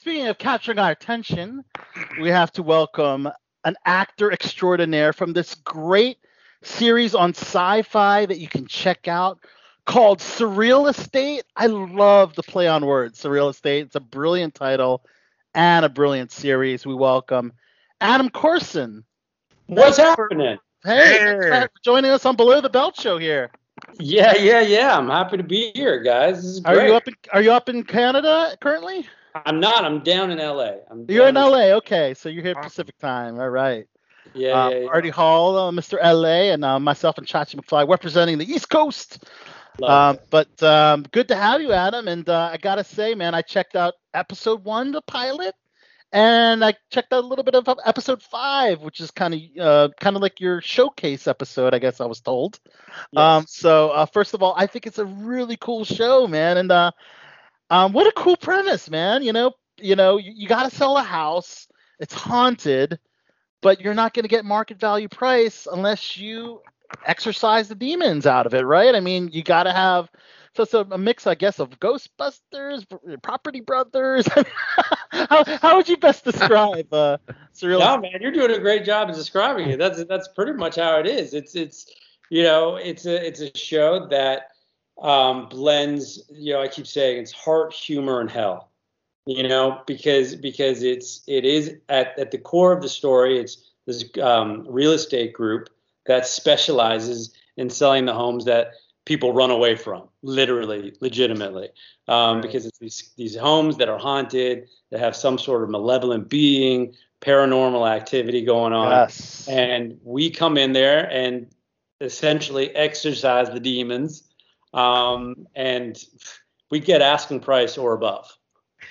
Speaking of capturing our attention, we have to welcome an actor extraordinaire from this great series on sci-fi that you can check out called Surreal Estate. I love the play on words, Surreal Estate. It's a brilliant title and a brilliant series. We welcome Adam Korson. What's happening? Hey, hey. for joining us on Below the Belt show here. Yeah, yeah, yeah. I'm happy to be here, guys. This is great. Are you up in Are you up in Canada currently? I'm not. I'm down in LA. I'm you're in LA. Okay, so you're here Pacific time. All right. Yeah, um, yeah, yeah. Artie Hall, uh, Mr. LA, and uh, myself and Chachi McFly representing the East Coast. Um, but um, good to have you, Adam. And uh, I gotta say, man, I checked out episode one, the pilot, and I checked out a little bit of episode five, which is kind of uh, kind of like your showcase episode, I guess I was told. Yes. Um, so uh, first of all, I think it's a really cool show, man, and uh, um, what a cool premise, man. You know, you know, you, you got to sell a house. It's haunted, but you're not going to get market value price unless you exorcise the demons out of it, right? I mean, you got to have so it's a, a, mix, I guess, of Ghostbusters, Property Brothers. how, how would you best describe uh, surreal? No, man, you're doing a great job of describing it. That's that's pretty much how it is. It's it's you know it's a it's a show that um, blends. You know, I keep saying it's heart, humor, and hell. You know, because because it's it is at at the core of the story. It's this um, real estate group that specializes in selling the homes that people run away from, literally, legitimately, um, because it's these these homes that are haunted, that have some sort of malevolent being, paranormal activity going on, yes. and we come in there and essentially exorcise the demons, um, and we get asking price or above.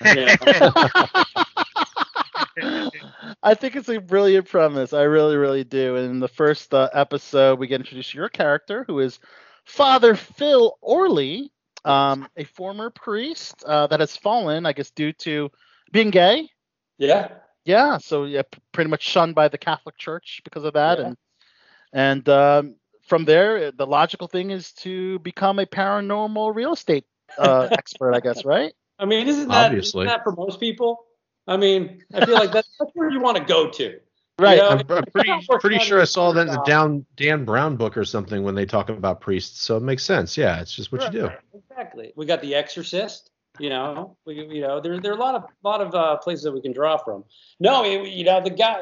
I think it's a brilliant premise. I really, really do. And in the first uh, episode, we get introduced to your character, who is Father Phil Orley, um, a former priest uh, that has fallen, I guess, due to being gay. Yeah. Yeah. So yeah, pretty much shunned by the Catholic Church because of that, yeah. and and um, from there, the logical thing is to become a paranormal real estate uh, expert, I guess, right? I mean, isn't that, Obviously. Isn't that for most people? I mean, I feel like that's, that's where you want to go to. Right. You know, I'm, I'm pretty pretty sure I saw that in the down Dan Brown book or something when they talk about priests. So it makes sense. Yeah, it's just what right, you do. Exactly. We got The Exorcist. You know, we you know there there are a lot of lot of uh, places that we can draw from. No, you know the guy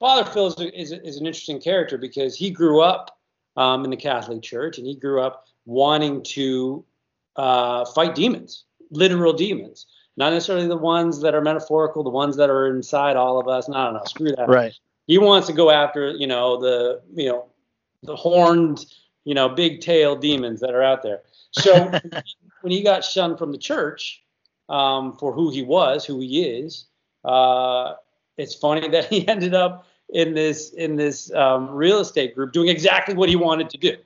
Father Phil is, is, is an interesting character because he grew up um, in the Catholic Church and he grew up wanting to uh, fight demons, literal demons not necessarily the ones that are metaphorical, the ones that are inside all of us. No, no, no, screw that. Right. He wants to go after, you know, the, you know, the horned, you know, big tail demons that are out there. So when he got shunned from the church um, for who he was, who he is, uh, it's funny that he ended up in this in this um, real estate group doing exactly what he wanted to do,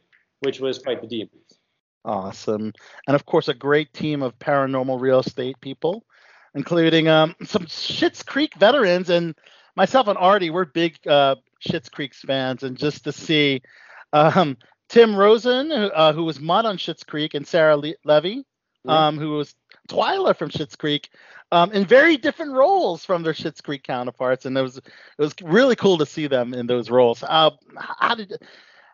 which was fight the demons. Awesome. And of course, a great team of paranormal real estate people, including um, some Schitt's Creek veterans and myself and Artie. We're big uh, Schitt's Creek fans, and just to see um, Tim Rozon, uh, who was Mutt on Schitt's Creek, and Sarah Le- Levy, um, who was Twyla from Schitt's Creek, um, in very different roles from their Schitt's Creek counterparts, and it was it was really cool to see them in those roles. Uh, how did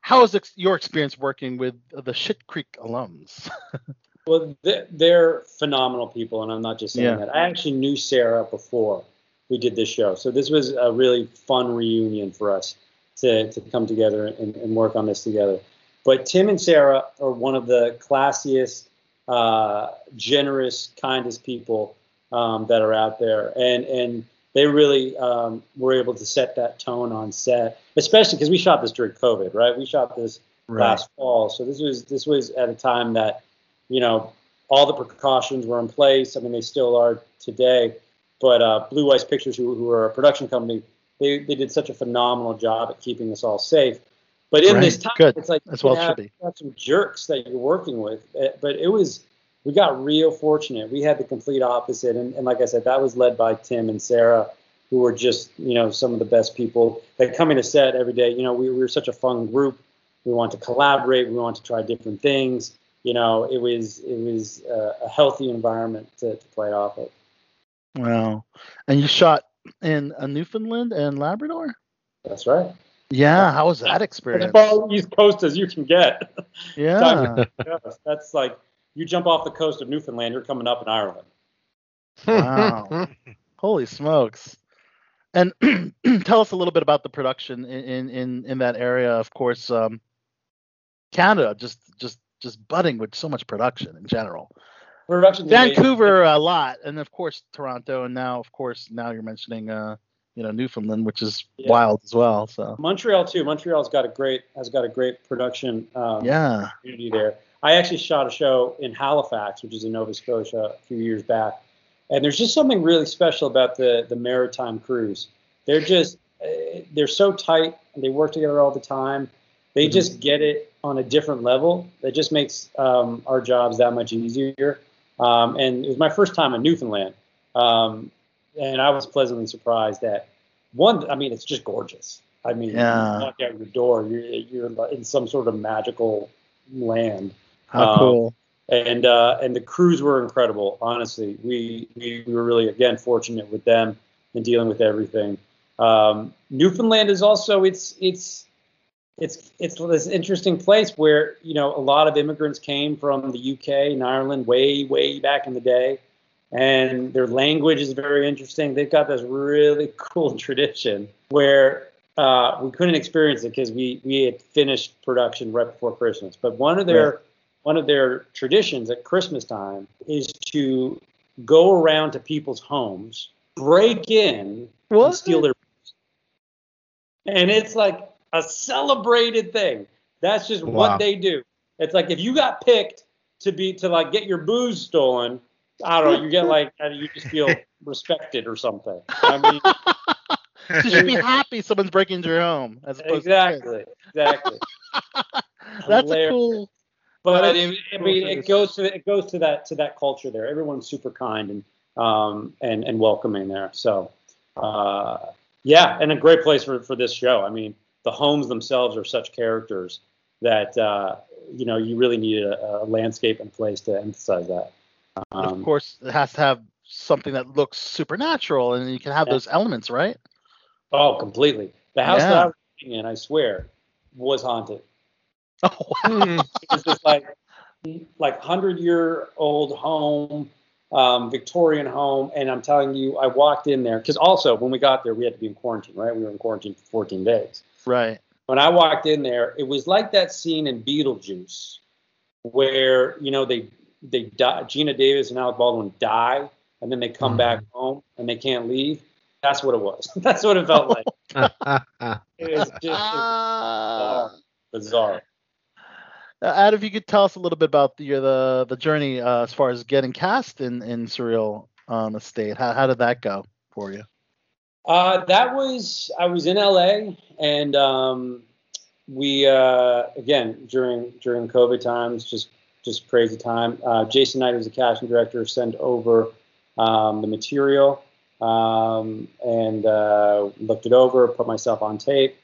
how is ex- your experience working with the Shit Creek alums? well, they're phenomenal people, and I'm not just saying yeah. that. I actually knew Sarah before we did this show, so this was a really fun reunion for us to, to come together and, and work on this together. But Tim and Sarah are one of the classiest, uh, generous, kindest people um, that are out there, and and they really um, were able to set that tone on set, especially because we shot this during COVID, right? We shot this right. last fall, so this was this was at a time that you know all the precautions were in place. I mean, they still are today. But uh, Blue Ice Pictures, who, who are a production company, they, they did such a phenomenal job at keeping us all safe. But in right. this time, Good. it's like as well have, should be. have some jerks that you're working with. Eh, but it was we got real fortunate. We had the complete opposite, and, and like I said, that was led by Tim and Sarah, who were just you know some of the best people that come into set every day. You know, we, we were such a fun group. We want to collaborate. We want to try different things. You know, it was it was uh, a healthy environment to, to play off of. Wow. And you shot in a Newfoundland and Labrador? That's right. Yeah, how was that experience? As far east coast as you can get. Yeah. That's like you jump off the coast of Newfoundland, you're coming up in Ireland. Wow. Holy smokes. And tell us a little bit about the production in in in that area. Of course, um, Canada just just just budding with so much production in general. Production. Vancouver a lot, and of course Toronto, and now of course now you're mentioning uh, you know Newfoundland, which is yeah. wild as well. So Montreal too. Montreal's got a great has got a great production um, yeah community there. I actually shot a show in Halifax, which is in Nova Scotia, a few years back, and there's just something really special about the the maritime crews. They're just uh, they're so tight and they work together all the time. They mm-hmm. just get it on a different level. That just makes um, our jobs that much easier. Um, and it was my first time in Newfoundland. Um, and I was pleasantly surprised that one. I mean, it's just gorgeous. I mean, yeah. you walk out your door, you're you're in some sort of magical land. How um, cool! And uh, and the crews were incredible. Honestly, we, we we were really again fortunate with them in dealing with everything. Um, Newfoundland is also it's it's it's it's this interesting place where you know a lot of immigrants came from the UK and Ireland way way back in the day, and their language is very interesting. They've got this really cool tradition where uh, we couldn't experience it because we we had finished production right before Christmas. But one of their right. one of their traditions at Christmas time is to go around to people's homes, break in, what? and steal their. And it's like a celebrated thing. That's just wow. what they do. It's like if you got picked to be to like get your booze stolen, I don't know, you get like you just feel respected or something. I mean, you should be happy someone's breaking into your home as opposed exactly, to exactly. That's a cool. But I mean, it goes to it goes to that to that culture there. Everyone's super kind and um and and welcoming there. So uh, yeah, and a great place for for this show. I mean, the homes themselves are such characters that uh, you know you really need a, a, landscape in place to emphasize that. Um, of course, it has to have something that looks supernatural, and you can have yeah. those elements, right? Oh, completely. The house yeah. that I was in, I swear, was haunted. Oh wow! it was this like like hundred year old home, um, Victorian home, and I'm telling you, I walked in there because also when we got there, we had to be in quarantine, right? We were in quarantine for 14 days. Right. When I walked in there, it was like that scene in Beetlejuice where you know they they die, Geena Davis and Alec Baldwin die, and then they come mm-hmm. back home and they can't leave. That's what it was. That's what it felt like. it was just it bizarre. bizarre. Uh, Ad, if you could tell us a little bit about the the the journey uh, as far as getting cast in in Surreal on the state. How how did that go for you? Uh, that was I was in LA and um, we uh, again during during COVID times, just just crazy time. Uh, Jason Knight, who's the casting director, sent over um, the material um, and uh, looked it over, put myself on tape,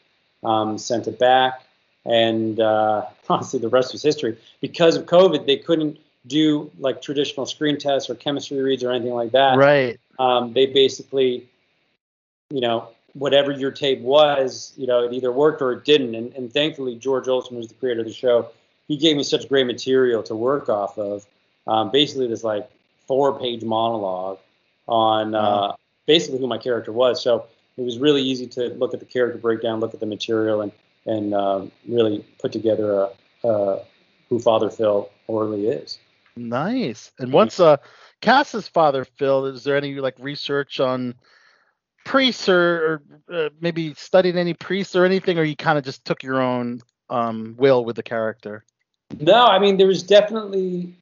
um, sent it back, and uh, honestly, the rest was history. Because of COVID, they couldn't do like traditional screen tests or chemistry reads or anything like that. Right. Um, they basically you know, whatever your tape was, you know, it either worked or it didn't. And, and thankfully, George Olson, was the creator of the show, he gave me such great material to work off of. Um, basically, this like four page monologue on uh, basically who my character was. So it was really easy to look at the character breakdown, look at the material, and and um, really put together a, a, who Father Phil Orley is. Nice. And once uh, Cass's Father Phil, is there any like research on priests or, or uh, maybe studied any priests or anything, or you kind of just took your own um, will with the character? No, I mean there was definitely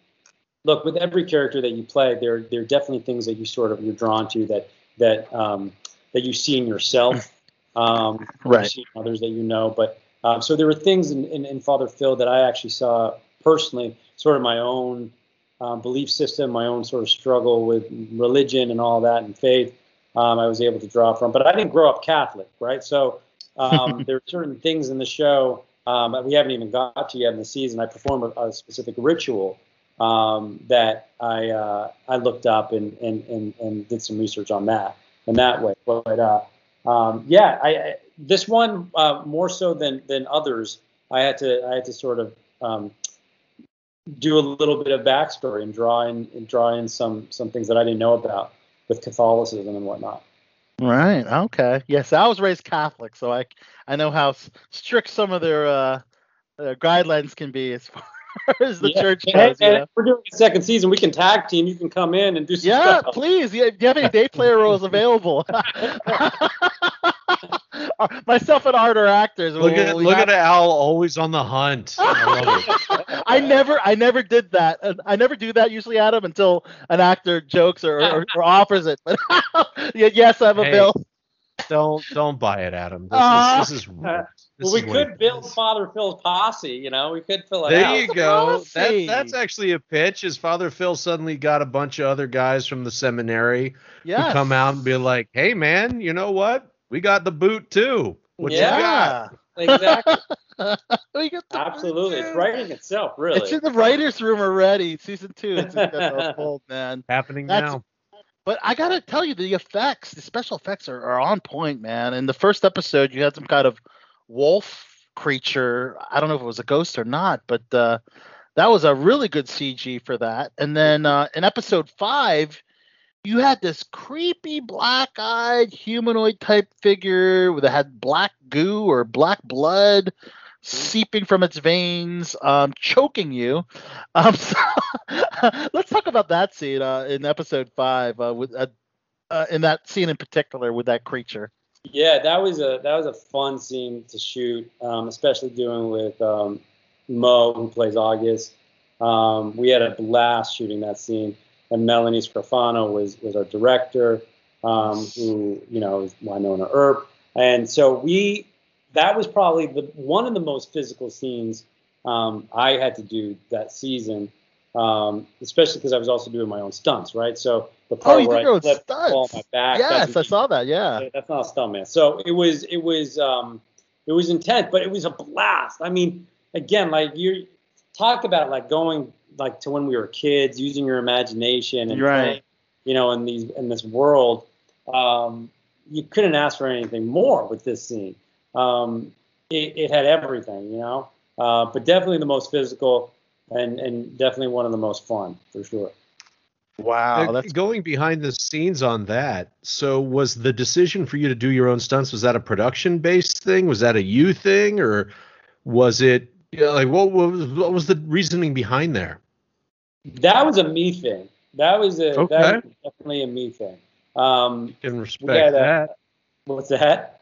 look with every character that you play, there there are definitely things that you sort of you're drawn to that that um, that you see in yourself, um, right? You see in others that you know, but um, so there were things in, in, in, Father Phil that I actually saw personally, sort of my own um, belief system, my own sort of struggle with religion and all that and faith um, I was able to draw from. But I didn't grow up Catholic, right? So um, there are certain things in the show um, we haven't even got to yet in the season. I perform a, a specific ritual um, that I uh, I looked up and, and, and, and did some research on that in that way. But uh, um, yeah, I, I, this one uh, more so than than others, I had to I had to sort of um, do a little bit of backstory and draw in and draw in some some things that I didn't know about with Catholicism and whatnot. Right. Okay. Yes, I was raised Catholic, so I I know how strict some of their uh, uh, guidelines can be as far as the yeah. church goes. And, and we're doing a second season. We can tag team. You can come in and do some Yeah, stuff. please. Yeah, do you have any day player roles available? Myself and Art are actors. Look at look have... at Al always on the hunt. I, I never I never did that. I never do that usually, Adam, until an actor jokes or, or, or offers it. But yes, I'm a hey, bill. Don't don't buy it, Adam. This uh, is this is. This well, we could build is. Father Phil's posse. You know, we could fill it there out. There you go. That, that's actually a pitch. Is Father Phil suddenly got a bunch of other guys from the seminary yes. who come out and be like, "Hey, man, you know what? We got the boot too. What yeah, you got? Exactly. Absolutely, it's writing itself. Really, it's in the writers' room already. Season two, it's old man. Happening That's, now. But I gotta tell you, the effects, the special effects are, are on point, man. In the first episode, you had some kind of wolf creature. I don't know if it was a ghost or not, but uh, that was a really good CG for that. And then uh, in episode five, you had this creepy black-eyed humanoid type figure that had black goo or black blood seeping from its veins, um, choking you. Um, so let's talk about that scene uh, in episode five uh, with uh, uh, in that scene in particular with that creature. Yeah, that was a that was a fun scene to shoot, um, especially doing with um, Mo who plays August. Um, we had a blast shooting that scene and Melanie Scrofano was was our director, um, who you know is Wynonna Earp, and so we that was probably the one of the most physical scenes um, I had to do that season, um, especially because I was also doing my own stunts, right? So the part oh, you where I flipped stunts. my back. Yes, I saw that. Yeah, that's not a stunt, man. So it was it was um, it was intense, but it was a blast. I mean, again, like you talk about like going like to when we were kids, using your imagination and right. Playing, you know, in these in this world. Um, you couldn't ask for anything more with this scene. Um, it, it, had everything, you know, uh, but definitely the most physical and and definitely one of the most fun for sure. Wow, that's going behind the scenes on that. So, was the decision for you to do your own stunts? Was that a production based thing? Was that a you thing, or was it yeah, like what, what was what was the reasoning behind there? That was a me thing. That was a okay. that was definitely a me thing. Um, I can respect that. What's that?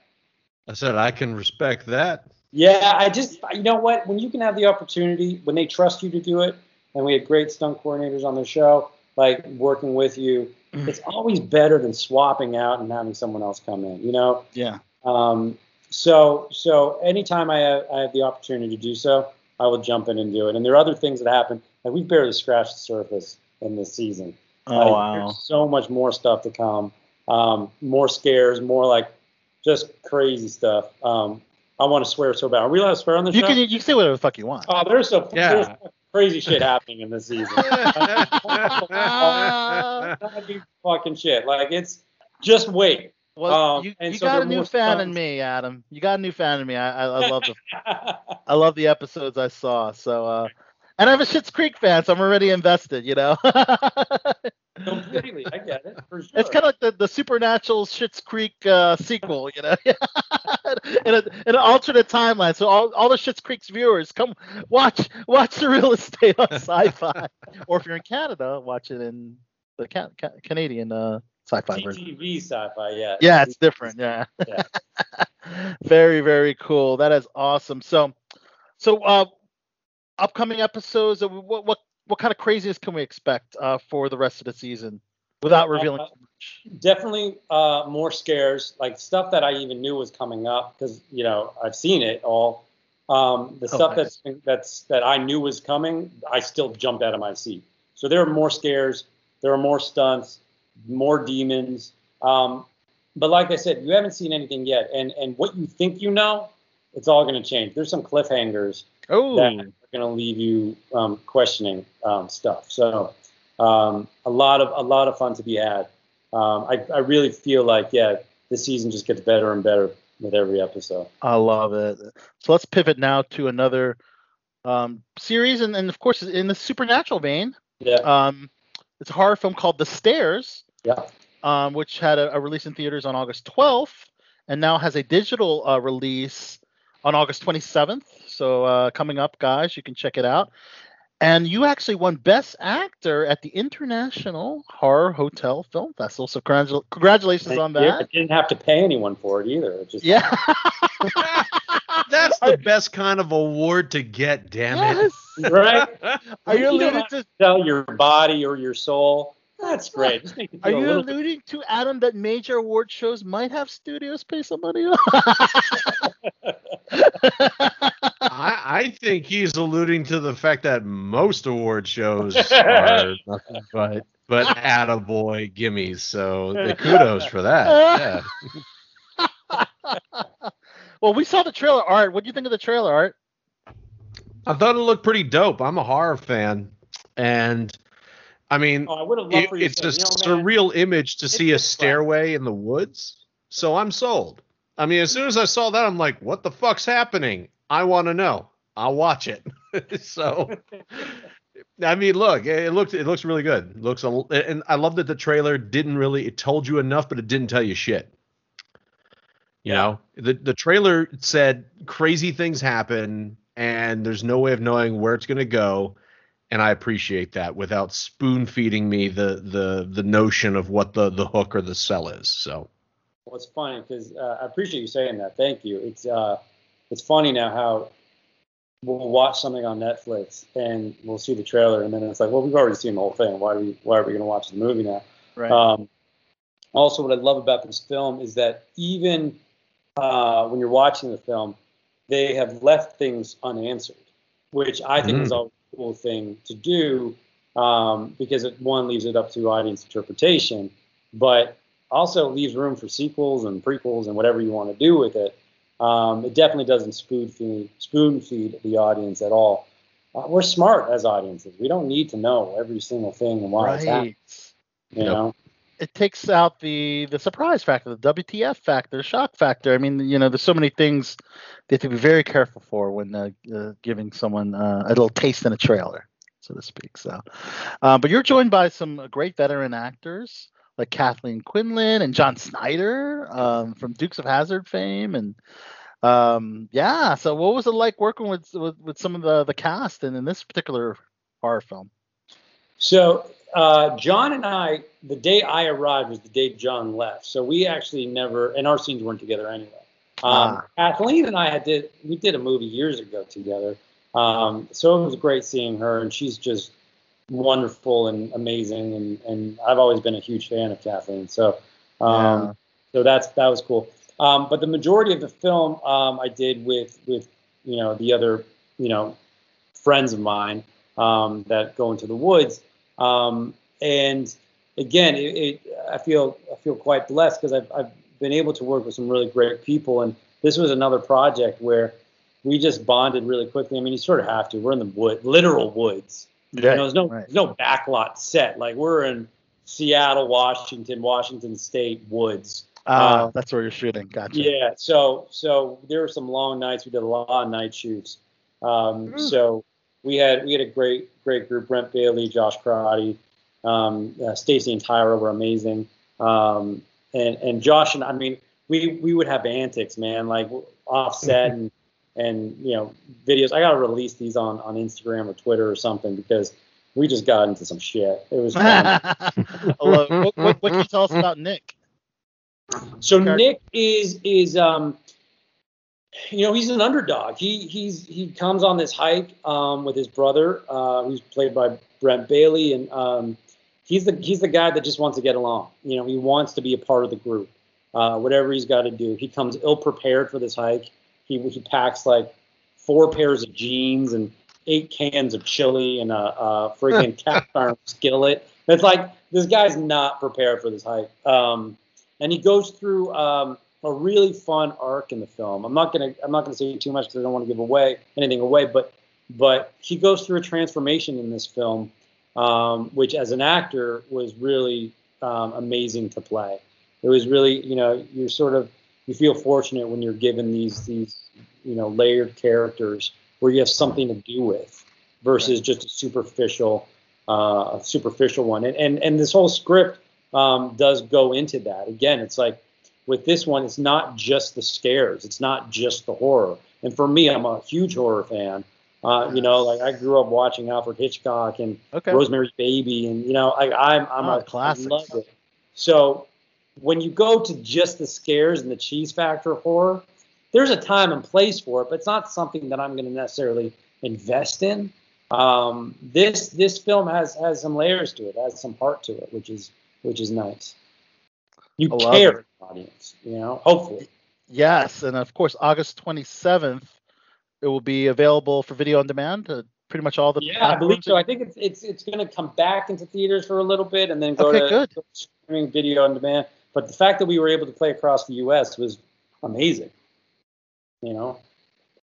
I said I can respect that. Yeah, I just you know what when you can have the opportunity when they trust you to do it, and we had great stunt coordinators on the show, like working with you. Mm. It's always better than swapping out and having someone else come in. You know. Yeah. Um, so so anytime I have, I have the opportunity to do so, I will jump in and do it. And there are other things that happen. Like we've barely scratched the surface in this season. Oh like, wow! There's so much more stuff to come. Um, more scares, more like just crazy stuff. Um, I want to swear so bad. Are we allowed to swear on the you show? Can, you can say whatever the fuck you want. Oh, there's some yeah. there's crazy shit happening in this season. fucking shit. Like it's just wait. Well, um, you, you so got a new fan in me, Adam. You got a new fan in me. I, I, I love the I love the episodes I saw. So, uh, and I'm a Schitt's Creek fan, so I'm already invested. You know. Completely, I get it. Sure. It's kind of like the, the supernatural Schitt's Creek uh, sequel, you know, in, a, in an alternate timeline. So all, all the Schitt's Creek's viewers come watch watch the real estate on Syfy, or if you're in Canada, watch it in the ca- ca- Canadian uh, sci-fi version. TV sci-fi, yeah. Yeah, it's different. Yeah. yeah. very, very cool. That is awesome. So, so uh, upcoming episodes. What what what kind of craziness can we expect uh, for the rest of the season without revealing uh, too much? Definitely uh, more scares, like stuff that I even knew was coming up because you know I've seen it all. Um, the oh, stuff nice. that's that's that I knew was coming, I still jumped out of my seat. So there are more scares, there are more stunts, more demons. Um, but like I said, you haven't seen anything yet, and and what you think you know, it's all going to change. There's some cliffhangers oh. that are going to leave you um, questioning um, stuff. So um, a lot of a lot of fun to be had. Um, I, I really feel like yeah, this season just gets better and better with every episode. I love it. So let's pivot now to another um, series, and, and of course in the supernatural vein. Yeah. Um, it's a horror film called The Stairs. Yeah. Um, which had a, a, release in theaters on August 12th, and now has a digital uh, release on August 27th. So uh, coming up, guys, you can check it out. And you actually won Best Actor at the International Horror Hotel Film Festival. So congratulations on that. I didn't have to pay anyone for it either. It just yeah. That's the best kind of award to get, damn yes. it. Right? Are you, you alluding to sell your body or your soul? That's great. Are you alluding to Adam that major award shows might have studios pay somebody? I, I, think he's alluding to the fact that most award shows are nothing but but attaboy gimmies. So the kudos for that. Yeah. well, we saw the trailer art. What do you think of the trailer art? I thought it looked pretty dope. I'm a horror fan, and I mean, oh, I it, it's a you know, surreal image to see a stairway in the woods. So I'm sold. I mean, as soon as I saw that, I'm like, what the fuck's happening? I want to know. I'll watch it. so, I mean, look, it looks it looks really good. It looks, a, and I love that the trailer didn't really it told you enough, but it didn't tell you shit. You yeah. know, the the trailer said crazy things happen, and there's no way of knowing where it's gonna go, and I appreciate that without spoon feeding me the the the notion of what the the hook or the sell is. So. Well, it's funny because uh, I appreciate you saying that. Thank you. It's uh, it's funny now how we'll watch something on Netflix and we'll see the trailer and then it's like, well, we've already seen the whole thing. Why are we why are we going to watch the movie now? Right. Um, also, what I love about this film is that even uh, when you're watching the film, they have left things unanswered, which I think mm. is a cool thing to do um, because it one leaves it up to audience interpretation, but also leaves room for sequels and prequels and whatever you want to do with it. Um, it definitely doesn't spoon feed, spoon feed the audience at all. Uh, we're smart as audiences. We don't need to know every single thing and why right. it's happening. You yep. know, it takes out the the surprise factor, the WTF factor, the shock factor. I mean, you know, there's so many things they have to be very careful for when uh, uh, giving someone uh, a little taste in a trailer, so to speak. So, uh, but you're joined by some great veteran actors like Kathleen Quinlan and John Schneider um, from Dukes of Hazzard fame, and um, yeah. So what was it like working with with, with some of the the cast and in this particular horror film? So uh, John and I, the day I arrived was the day John left. So we actually never, and our scenes weren't together anyway. Um, ah. Kathleen and I had did we did a movie years ago together. Um, so it was great seeing her, and she's just wonderful and amazing, and, and I've always been a huge fan of Kathleen. So, um, yeah. so that's that was cool. Um, but the majority of the film um, I did with with you know the other you know friends of mine um, that go into the woods, um, and again, it, it, I feel I feel quite blessed because I've I've been able to work with some really great people, and this was another project where we just bonded really quickly. I mean, you sort of have to. We're in the wood, literal woods. Yeah, you know, there's no right. there's no backlot set. Like we're in Seattle, Washington, Washington State woods. Oh, uh, that's where you're shooting. Gotcha. Yeah. So so there were some long nights. We did a lot of night shoots. Um, mm. So we had we had a great great group. Brent Bailey, Josh Karate, um, uh, Stacy and Tyra were amazing. Um, and and Josh and I mean we we would have antics, man, like offset and and you know videos. I gotta release these on on Instagram or Twitter or something because we just got into some shit. It was fun. what, what, what, can you tell us about Nick? So Nick is is um you know he's an underdog. He he's he comes on this hike um, with his brother, uh, who's played by Brent Bailey, and um, he's the he's the guy that just wants to get along. You know, he wants to be a part of the group. Uh, whatever he's got to do. He comes ill prepared for this hike. He he packs like four pairs of jeans and eight cans of chili and a, a freaking cast iron skillet. It's like this guy's not prepared for this hike. Um, and he goes through um, a really fun arc in the film. I'm not gonna I'm not gonna say too much because I don't want to give away anything away, but but he goes through a transformation in this film, um, which as an actor was really um, amazing to play. It was really, you know, you're sort of you feel fortunate when you're given these these you know layered characters where you have something to do with versus just a superficial uh, a superficial one. And and and this whole script um, does go into that. Again, it's like with this one, it's not just the scares, it's not just the horror. And for me, I'm a huge horror fan. Uh, you know, like I grew up watching Alfred Hitchcock and okay. Rosemary's Baby, and you know, I, I'm I'm oh, a classic. So when you go to just the scares and the cheese factor of horror, there's a time and place for it, but it's not something that I'm going to necessarily invest in. Um, this this film has has some layers to it, has some heart to it, which is which is nice. You care, audience, you know. Hopefully. Yes, and of course, August 27th, it will be available for video on demand. To pretty much all the yeah, I believe so. I think it's it's it's going to come back into theaters for a little bit and then go okay, to good. streaming video on demand. But the fact that we were able to play across the U.S. was amazing. You know.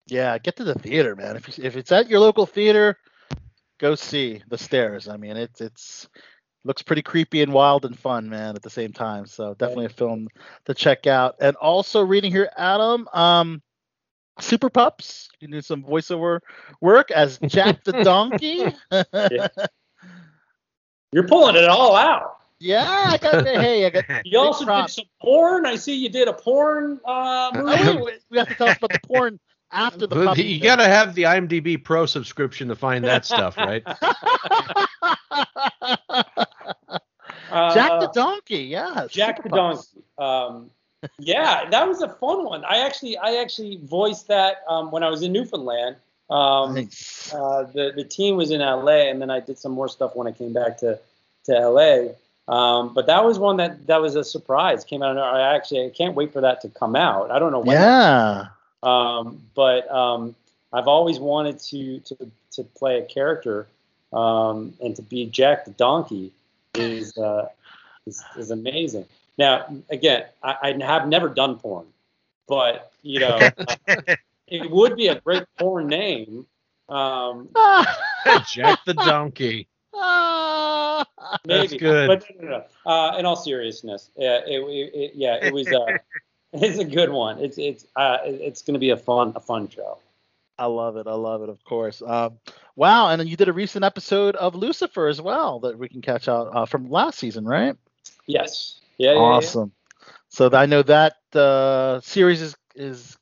Yeah, get to the theater, man. If if it's at your local theater, go see the stairs. I mean, it's it's looks pretty creepy and wild and fun, man, at the same time. So definitely a film to check out. And also reading here, Adam, um, Super Pups. You do some voiceover work as Jack the Donkey. yeah. You're pulling it all out. Yeah, I got. Hey, I got. You also did some porn. I see you did a porn uh, movie. we have to talk about the porn after the. you got to have the IMDb Pro subscription to find that stuff, right? Jack the uh, Donkey, yeah. Jack the Donkey. Um, yeah, that was a fun one. I actually, I actually voiced that um, when I was in Newfoundland. Um, nice. uh, the the team was in LA, and then I did some more stuff when I came back to to LA. Um, but that was one that that was a surprise. Came out. I actually I can't wait for that to come out. I don't know when. Yeah. Um, but um, I've always wanted to to to play a character um, and to be Jack the donkey is uh, is, is amazing. Now, again, I, I have never done porn, but you know, it would be a great porn name. Um, Jack the donkey. Maybe, That's good. But no, no, no. Uh, in all seriousness, yeah, it, it, it, yeah, it was. Uh, it's a good one. It's it's uh, it's going to be a fun a fun show. I love it. I love it. Of course. Um, wow, and then you did a recent episode of Lucifer as well that we can catch out uh, from last season, right? Yes. Yeah. Awesome. Yeah, yeah. So I know that uh, series is is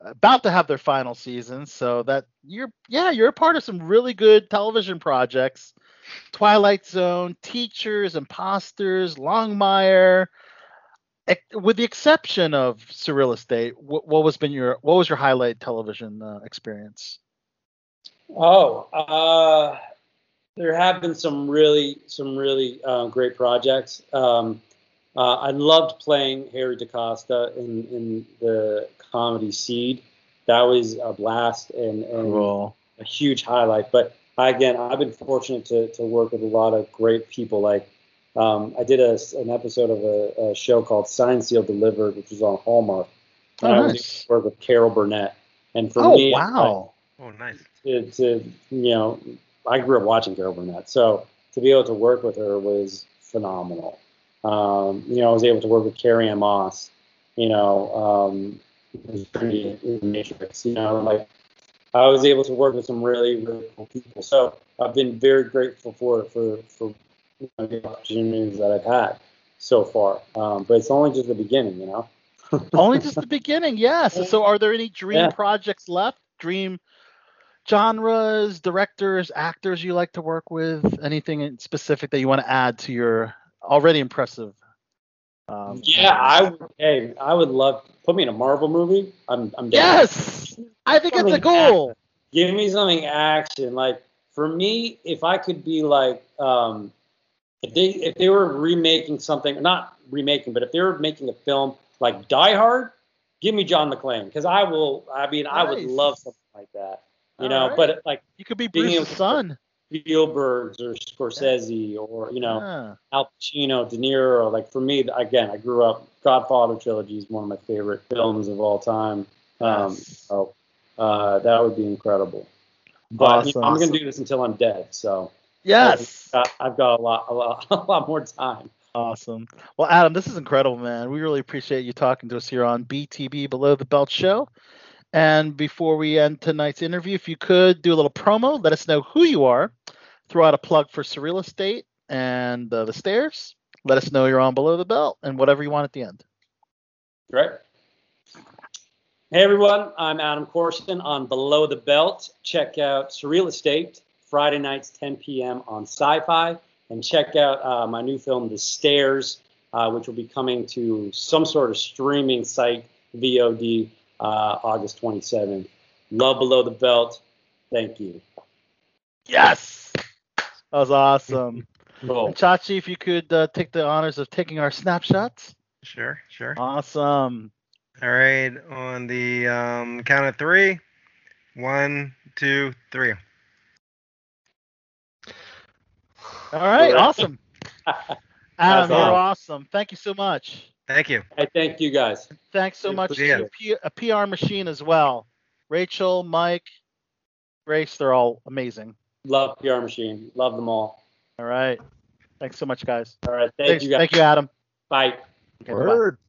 about to have their final season. So that you're yeah you're a part of some really good television projects. Twilight Zone, Teachers, Imposters, Longmire, with the exception of Surreal Estate, what, what was been your what was your highlight television uh, experience? Oh, uh, there have been some really some really uh, great projects. Um, uh, I loved playing Harry DaCosta in in the comedy Seed. That was a blast and, and cool. a huge highlight. But again, I've been fortunate to to work with a lot of great people like um, I did a, an episode of a, a, show called Sign Sealed Delivered, which was on Hallmark. Oh, and nice. I was work with Carol Burnett. And for oh, me, wow. I, oh, nice. To, to, you know, I grew up watching Carol Burnett. So to be able to work with her was phenomenal. Um, you know, I was able to work with Carrie-Anne Moss, you know, um, in Matrix, you know, like I was able to work with some really, really cool people. So I've been very grateful for, for, for you know, the opportunities that I've had so far. Um, but it's only just the beginning, you know. only just the beginning, yes. So, are there any dream yeah. projects left? Dream genres, directors, actors you like to work with? Anything specific that you want to add to your already impressive? Um, yeah, I would. Hey, I would love put me in a Marvel movie. I'm, I'm down. Yes, I think it's a goal. Action. Give me something action. Like for me, if I could be like um, if they if they were remaking something, not remaking, but if they were making a film like Die Hard, give me John McClane because I will. I mean, nice. I would love something like that. You All know, right. but like you could be Bruce's son. Spielberg's or Scorsese or you know yeah. Al Pacino, De Niro. Like for me, again, I grew up. Godfather trilogy is one of my favorite films of all time. Um, yes. So uh, that would be incredible. But awesome. you know, I'm going to do this until I'm dead. So yes, I've got, I've got a lot, a lot, a lot more time. Awesome. Well, Adam, this is incredible, man. We really appreciate you talking to us here on BTB Below the Belt Show. And before we end tonight's interview, if you could do a little promo, let us know who you are, throw out a plug for Surreal Estate and uh, the stairs. Let us know you're on Below the Belt and whatever you want at the end. Great. Hey everyone, I'm Adam Korson on Below the Belt. Check out Surreal Estate Friday nights 10 p.m. on Syfy and check out uh, my new film, The Stairs, uh, which will be coming to some sort of streaming site, VOD, uh, August 27th. Love Below the Belt. Thank you. Yes! That was awesome. cool. Chachi, if you could uh, take the honors of taking our snapshots. Sure, sure. Awesome. All right, on the um, count of three. One, two, three. All right, awesome. Adam, you're awesome. Thank you so much. Thank you. Hey, thank you guys. Thanks so much to a PR machine as well. Rachel, Mike, Grace, they're all amazing. Love PR machine. Love them all. All right. Thanks so much, guys. All right. Thank Thanks. you guys. Thank you, Adam. Bye. Okay, Word. Bye.